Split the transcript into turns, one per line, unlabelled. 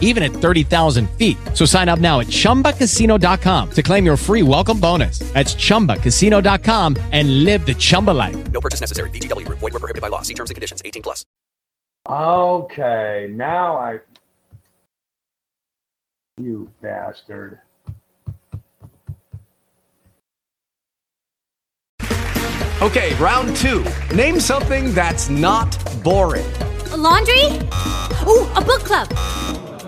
even at 30,000 feet. So sign up now at chumbacasino.com to claim your free welcome bonus. That's chumbacasino.com and live the Chumba life.
No purchase necessary. VGW Group. Void were prohibited by law. See terms and conditions. 18 plus.
Okay, now I. You bastard.
Okay, round two. Name something that's not boring.
A laundry? Ooh, a book club.